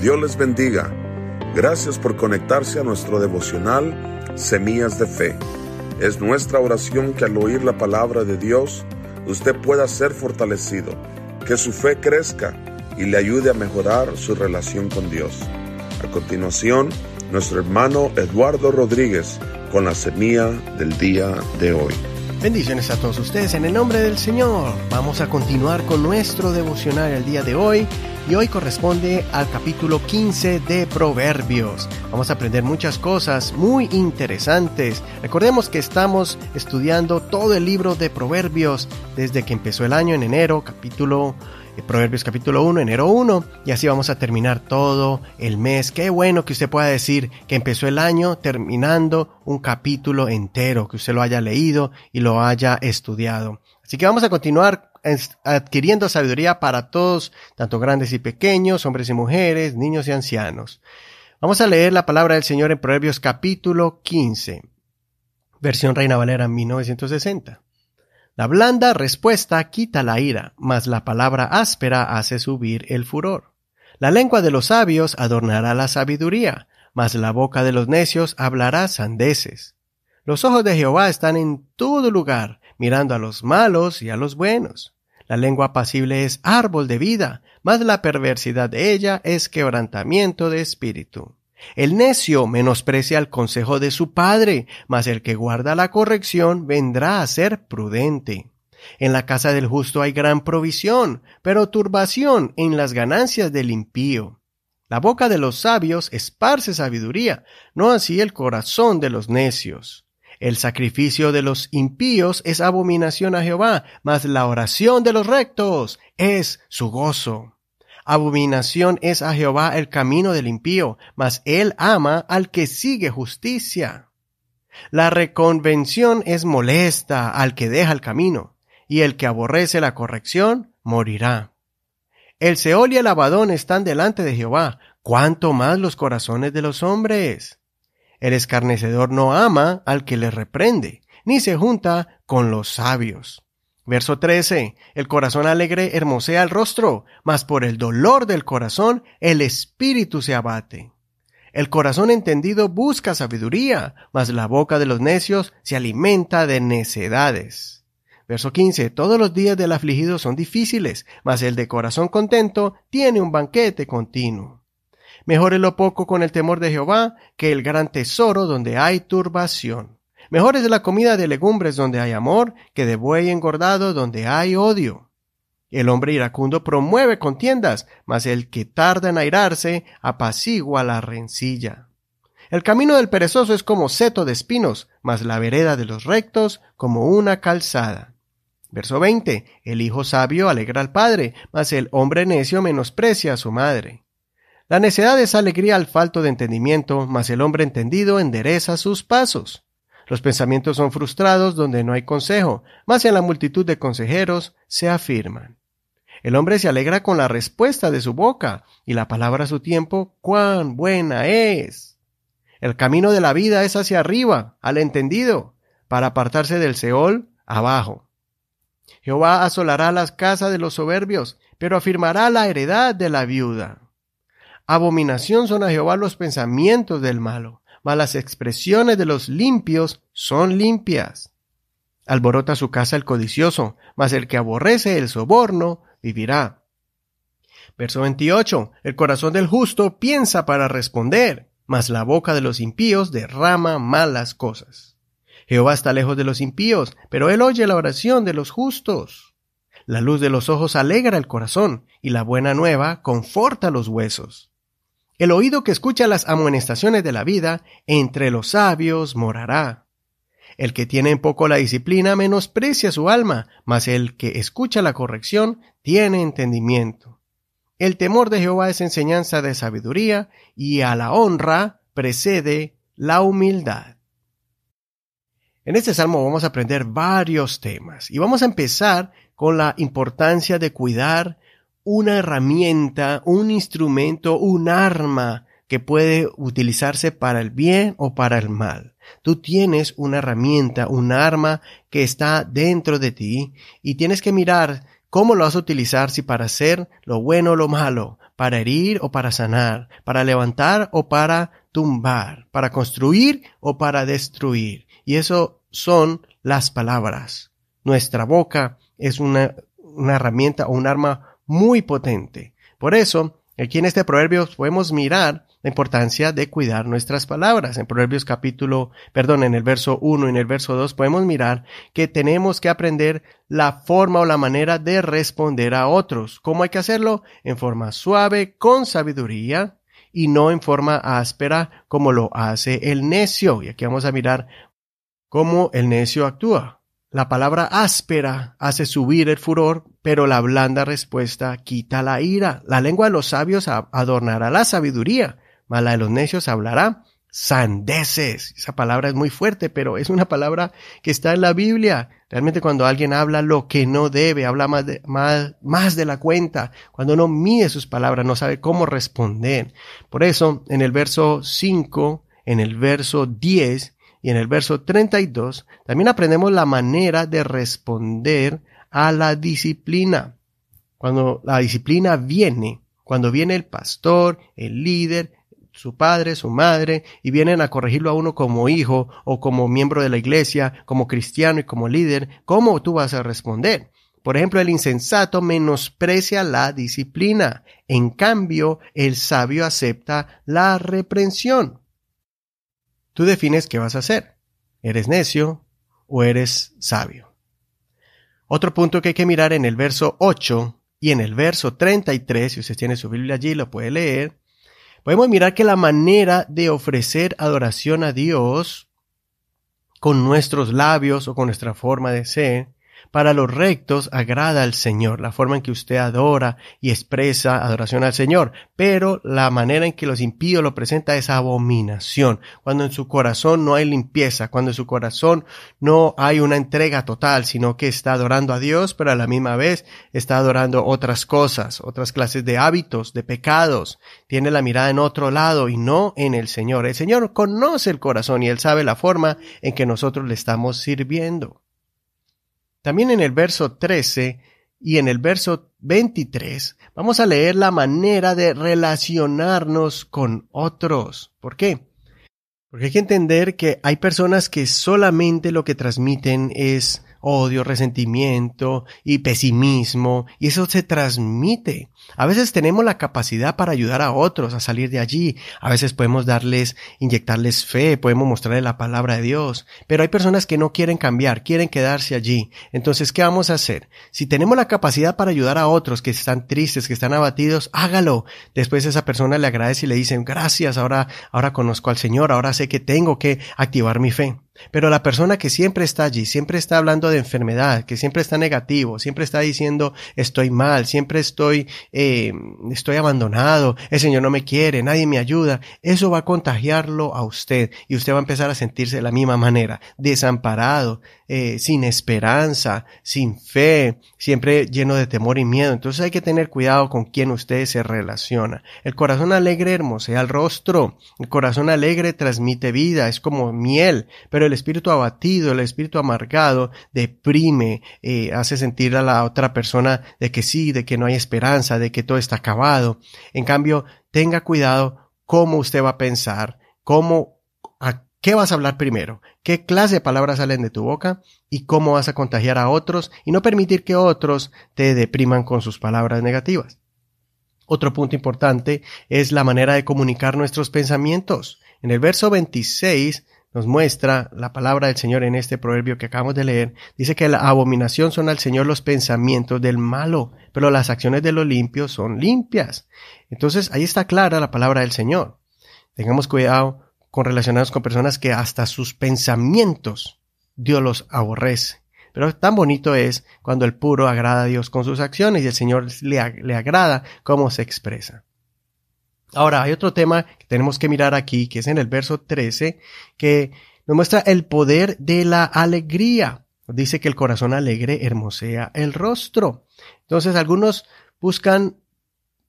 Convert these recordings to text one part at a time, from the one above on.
Dios les bendiga. Gracias por conectarse a nuestro devocional Semillas de Fe. Es nuestra oración que al oír la palabra de Dios, usted pueda ser fortalecido, que su fe crezca y le ayude a mejorar su relación con Dios. A continuación, nuestro hermano Eduardo Rodríguez con la semilla del día de hoy. Bendiciones a todos ustedes en el nombre del Señor. Vamos a continuar con nuestro devocional el día de hoy y hoy corresponde al capítulo 15 de Proverbios. Vamos a aprender muchas cosas muy interesantes. Recordemos que estamos estudiando todo el libro de Proverbios desde que empezó el año en enero, capítulo Proverbios capítulo 1, enero 1, y así vamos a terminar todo el mes. Qué bueno que usted pueda decir que empezó el año terminando un capítulo entero, que usted lo haya leído y lo haya estudiado. Así que vamos a continuar adquiriendo sabiduría para todos, tanto grandes y pequeños, hombres y mujeres, niños y ancianos. Vamos a leer la palabra del Señor en Proverbios capítulo 15, versión Reina Valera 1960. La blanda respuesta quita la ira, mas la palabra áspera hace subir el furor. La lengua de los sabios adornará la sabiduría, mas la boca de los necios hablará sandeces. Los ojos de Jehová están en todo lugar, mirando a los malos y a los buenos. La lengua apacible es árbol de vida, mas la perversidad de ella es quebrantamiento de espíritu. El necio menosprecia el consejo de su padre, mas el que guarda la corrección vendrá a ser prudente. En la casa del justo hay gran provisión, pero turbación en las ganancias del impío. La boca de los sabios esparce sabiduría, no así el corazón de los necios. El sacrificio de los impíos es abominación a Jehová, mas la oración de los rectos es su gozo. Abominación es a Jehová el camino del impío, mas él ama al que sigue justicia. La reconvención es molesta al que deja el camino, y el que aborrece la corrección morirá. El Seol y el Abadón están delante de Jehová, cuanto más los corazones de los hombres. El escarnecedor no ama al que le reprende, ni se junta con los sabios. Verso 13. El corazón alegre hermosea el rostro, mas por el dolor del corazón el espíritu se abate. El corazón entendido busca sabiduría, mas la boca de los necios se alimenta de necedades. Verso 15. Todos los días del afligido son difíciles, mas el de corazón contento tiene un banquete continuo. Mejor es lo poco con el temor de Jehová que el gran tesoro donde hay turbación. Mejor es la comida de legumbres donde hay amor que de buey engordado donde hay odio. El hombre iracundo promueve contiendas, mas el que tarda en airarse apacigua la rencilla. El camino del perezoso es como seto de espinos, mas la vereda de los rectos como una calzada. Verso 20. El hijo sabio alegra al padre, mas el hombre necio menosprecia a su madre. La necedad es alegría al falto de entendimiento, mas el hombre entendido endereza sus pasos. Los pensamientos son frustrados donde no hay consejo, mas en la multitud de consejeros se afirman. El hombre se alegra con la respuesta de su boca, y la palabra a su tiempo, cuán buena es. El camino de la vida es hacia arriba, al entendido, para apartarse del Seol, abajo. Jehová asolará las casas de los soberbios, pero afirmará la heredad de la viuda. Abominación son a Jehová los pensamientos del malo, mas las expresiones de los limpios son limpias. Alborota su casa el codicioso, mas el que aborrece el soborno vivirá. Verso 28. El corazón del justo piensa para responder, mas la boca de los impíos derrama malas cosas. Jehová está lejos de los impíos, pero él oye la oración de los justos. La luz de los ojos alegra el corazón, y la buena nueva conforta los huesos. El oído que escucha las amonestaciones de la vida, entre los sabios morará. El que tiene en poco la disciplina menosprecia su alma, mas el que escucha la corrección tiene entendimiento. El temor de Jehová es enseñanza de sabiduría, y a la honra precede la humildad. En este salmo vamos a aprender varios temas y vamos a empezar con la importancia de cuidar una herramienta, un instrumento, un arma que puede utilizarse para el bien o para el mal. Tú tienes una herramienta, un arma que está dentro de ti y tienes que mirar ¿Cómo lo vas a utilizar si para hacer lo bueno o lo malo? ¿Para herir o para sanar? ¿Para levantar o para tumbar? ¿Para construir o para destruir? Y eso son las palabras. Nuestra boca es una, una herramienta o un arma muy potente. Por eso, aquí en este proverbio podemos mirar la importancia de cuidar nuestras palabras. En Proverbios capítulo, perdón, en el verso 1 y en el verso 2 podemos mirar que tenemos que aprender la forma o la manera de responder a otros. ¿Cómo hay que hacerlo? En forma suave, con sabiduría y no en forma áspera como lo hace el necio. Y aquí vamos a mirar cómo el necio actúa. La palabra áspera hace subir el furor, pero la blanda respuesta quita la ira. La lengua de los sabios adornará la sabiduría, Mala de los necios hablará sandeces. Esa palabra es muy fuerte, pero es una palabra que está en la Biblia. Realmente cuando alguien habla lo que no debe, habla más de, más, más de la cuenta, cuando no mide sus palabras, no sabe cómo responder. Por eso, en el verso 5, en el verso 10 y en el verso 32, también aprendemos la manera de responder a la disciplina. Cuando la disciplina viene, cuando viene el pastor, el líder, su padre, su madre, y vienen a corregirlo a uno como hijo o como miembro de la iglesia, como cristiano y como líder, ¿cómo tú vas a responder? Por ejemplo, el insensato menosprecia la disciplina. En cambio, el sabio acepta la reprensión. Tú defines qué vas a hacer. ¿Eres necio o eres sabio? Otro punto que hay que mirar en el verso 8 y en el verso 33, si usted tiene su Biblia allí, lo puede leer, podemos mirar que la manera de ofrecer adoración a Dios con nuestros labios o con nuestra forma de ser para los rectos agrada al Señor, la forma en que usted adora y expresa adoración al Señor, pero la manera en que los impíos lo presenta es abominación, cuando en su corazón no hay limpieza, cuando en su corazón no hay una entrega total, sino que está adorando a Dios, pero a la misma vez está adorando otras cosas, otras clases de hábitos, de pecados, tiene la mirada en otro lado y no en el Señor. El Señor conoce el corazón y Él sabe la forma en que nosotros le estamos sirviendo. También en el verso 13 y en el verso 23 vamos a leer la manera de relacionarnos con otros. ¿Por qué? Porque hay que entender que hay personas que solamente lo que transmiten es odio, resentimiento y pesimismo, y eso se transmite. A veces tenemos la capacidad para ayudar a otros a salir de allí, a veces podemos darles, inyectarles fe, podemos mostrarles la palabra de Dios, pero hay personas que no quieren cambiar, quieren quedarse allí. Entonces, ¿qué vamos a hacer? Si tenemos la capacidad para ayudar a otros que están tristes, que están abatidos, hágalo. Después esa persona le agradece y le dicen, gracias, ahora, ahora conozco al Señor, ahora sé que tengo que activar mi fe. Pero la persona que siempre está allí, siempre está hablando de enfermedad, que siempre está negativo, siempre está diciendo estoy mal, siempre estoy, eh, estoy abandonado, el Señor no me quiere, nadie me ayuda, eso va a contagiarlo a usted y usted va a empezar a sentirse de la misma manera, desamparado, eh, sin esperanza, sin fe, siempre lleno de temor y miedo. Entonces hay que tener cuidado con quien usted se relaciona. El corazón alegre hermosea el rostro. El corazón alegre transmite vida, es como miel, pero el espíritu abatido, el espíritu amargado, deprime, eh, hace sentir a la otra persona de que sí, de que no hay esperanza, de que todo está acabado. En cambio, tenga cuidado cómo usted va a pensar, cómo ¿Qué vas a hablar primero? ¿Qué clase de palabras salen de tu boca? ¿Y cómo vas a contagiar a otros? Y no permitir que otros te depriman con sus palabras negativas. Otro punto importante es la manera de comunicar nuestros pensamientos. En el verso 26 nos muestra la palabra del Señor en este proverbio que acabamos de leer. Dice que la abominación son al Señor los pensamientos del malo, pero las acciones de lo limpio son limpias. Entonces ahí está clara la palabra del Señor. Tengamos cuidado con relacionados con personas que hasta sus pensamientos Dios los aborrece. Pero tan bonito es cuando el puro agrada a Dios con sus acciones y el Señor le, le agrada cómo se expresa. Ahora, hay otro tema que tenemos que mirar aquí, que es en el verso 13, que nos muestra el poder de la alegría. Dice que el corazón alegre hermosea el rostro. Entonces, algunos buscan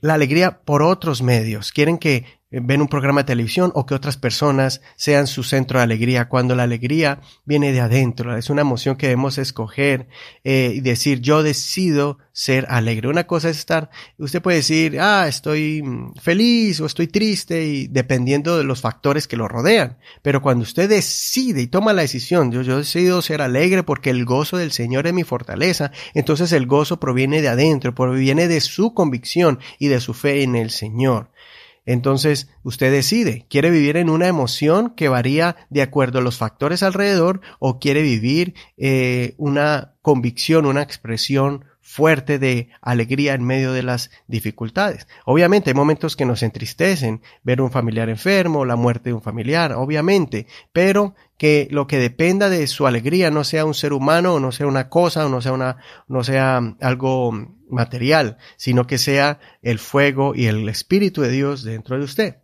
la alegría por otros medios. Quieren que ven un programa de televisión o que otras personas sean su centro de alegría, cuando la alegría viene de adentro, es una emoción que debemos escoger eh, y decir yo decido ser alegre. Una cosa es estar, usted puede decir, ah, estoy mm, feliz o estoy triste y dependiendo de los factores que lo rodean, pero cuando usted decide y toma la decisión, yo, yo decido ser alegre porque el gozo del Señor es mi fortaleza, entonces el gozo proviene de adentro, proviene de su convicción y de su fe en el Señor. Entonces, usted decide, ¿quiere vivir en una emoción que varía de acuerdo a los factores alrededor o quiere vivir eh, una convicción, una expresión fuerte de alegría en medio de las dificultades. Obviamente hay momentos que nos entristecen, ver un familiar enfermo, la muerte de un familiar, obviamente, pero que lo que dependa de su alegría no sea un ser humano o no sea una cosa o no sea una no sea algo material, sino que sea el fuego y el espíritu de Dios dentro de usted.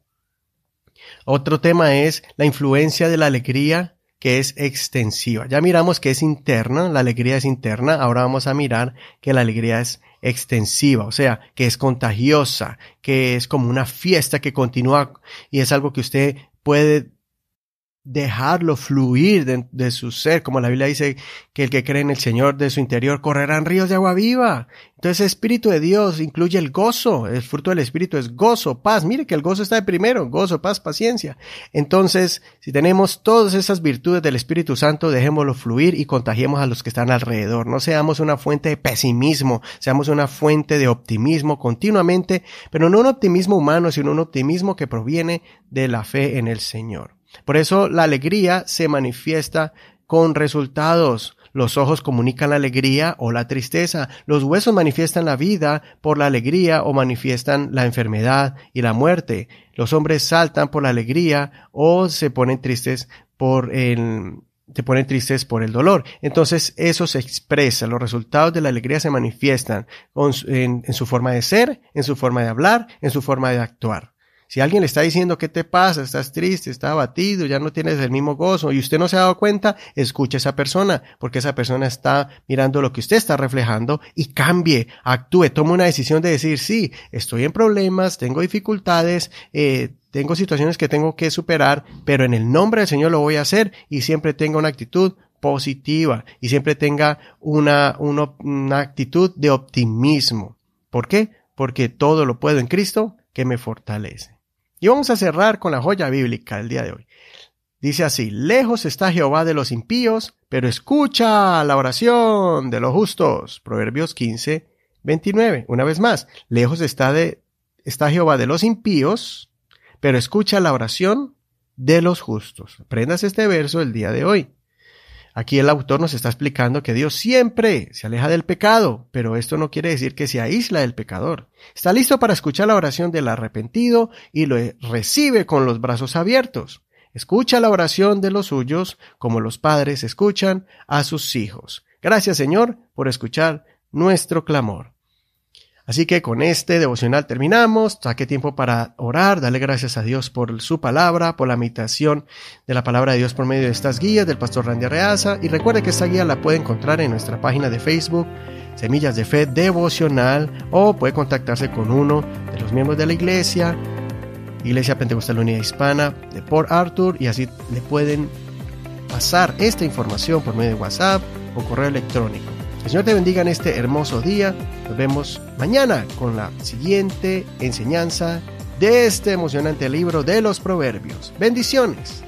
Otro tema es la influencia de la alegría que es extensiva. Ya miramos que es interna, la alegría es interna, ahora vamos a mirar que la alegría es extensiva, o sea, que es contagiosa, que es como una fiesta que continúa y es algo que usted puede dejarlo fluir de, su ser, como la Biblia dice que el que cree en el Señor de su interior correrán ríos de agua viva. Entonces el Espíritu de Dios incluye el gozo, el fruto del Espíritu es gozo, paz, mire que el gozo está de primero, gozo, paz, paciencia. Entonces, si tenemos todas esas virtudes del Espíritu Santo, dejémoslo fluir y contagiemos a los que están alrededor. No seamos una fuente de pesimismo, seamos una fuente de optimismo continuamente, pero no un optimismo humano, sino un optimismo que proviene de la fe en el Señor. Por eso la alegría se manifiesta con resultados. Los ojos comunican la alegría o la tristeza. Los huesos manifiestan la vida por la alegría o manifiestan la enfermedad y la muerte. Los hombres saltan por la alegría o se ponen tristes por el, ponen tristes por el dolor. Entonces eso se expresa, los resultados de la alegría se manifiestan en, su forma de ser, en su forma de hablar, en su forma de actuar. Si alguien le está diciendo qué te pasa, estás triste, estás abatido, ya no tienes el mismo gozo y usted no se ha dado cuenta, escuche a esa persona, porque esa persona está mirando lo que usted está reflejando y cambie, actúe, tome una decisión de decir, sí, estoy en problemas, tengo dificultades, eh, tengo situaciones que tengo que superar, pero en el nombre del Señor lo voy a hacer y siempre tenga una actitud positiva y siempre tenga una, una, una actitud de optimismo. ¿Por qué? Porque todo lo puedo en Cristo que me fortalece. Y vamos a cerrar con la joya bíblica del día de hoy. Dice así, lejos está Jehová de los impíos, pero escucha la oración de los justos. Proverbios 15, 29. Una vez más, lejos está, de, está Jehová de los impíos, pero escucha la oración de los justos. Aprendas este verso el día de hoy. Aquí el autor nos está explicando que Dios siempre se aleja del pecado, pero esto no quiere decir que se aísla del pecador. Está listo para escuchar la oración del arrepentido y lo recibe con los brazos abiertos. Escucha la oración de los suyos como los padres escuchan a sus hijos. Gracias Señor por escuchar nuestro clamor. Así que con este devocional terminamos. Saque tiempo para orar, dale gracias a Dios por su palabra, por la meditación de la palabra de Dios por medio de estas guías del pastor Randy Arreaza. Y recuerde que esta guía la puede encontrar en nuestra página de Facebook, Semillas de Fe Devocional, o puede contactarse con uno de los miembros de la iglesia, Iglesia Pentecostal Unida Hispana de Port Arthur, y así le pueden pasar esta información por medio de WhatsApp o correo electrónico. El Señor te bendiga en este hermoso día. Nos vemos mañana con la siguiente enseñanza de este emocionante libro de los Proverbios. Bendiciones.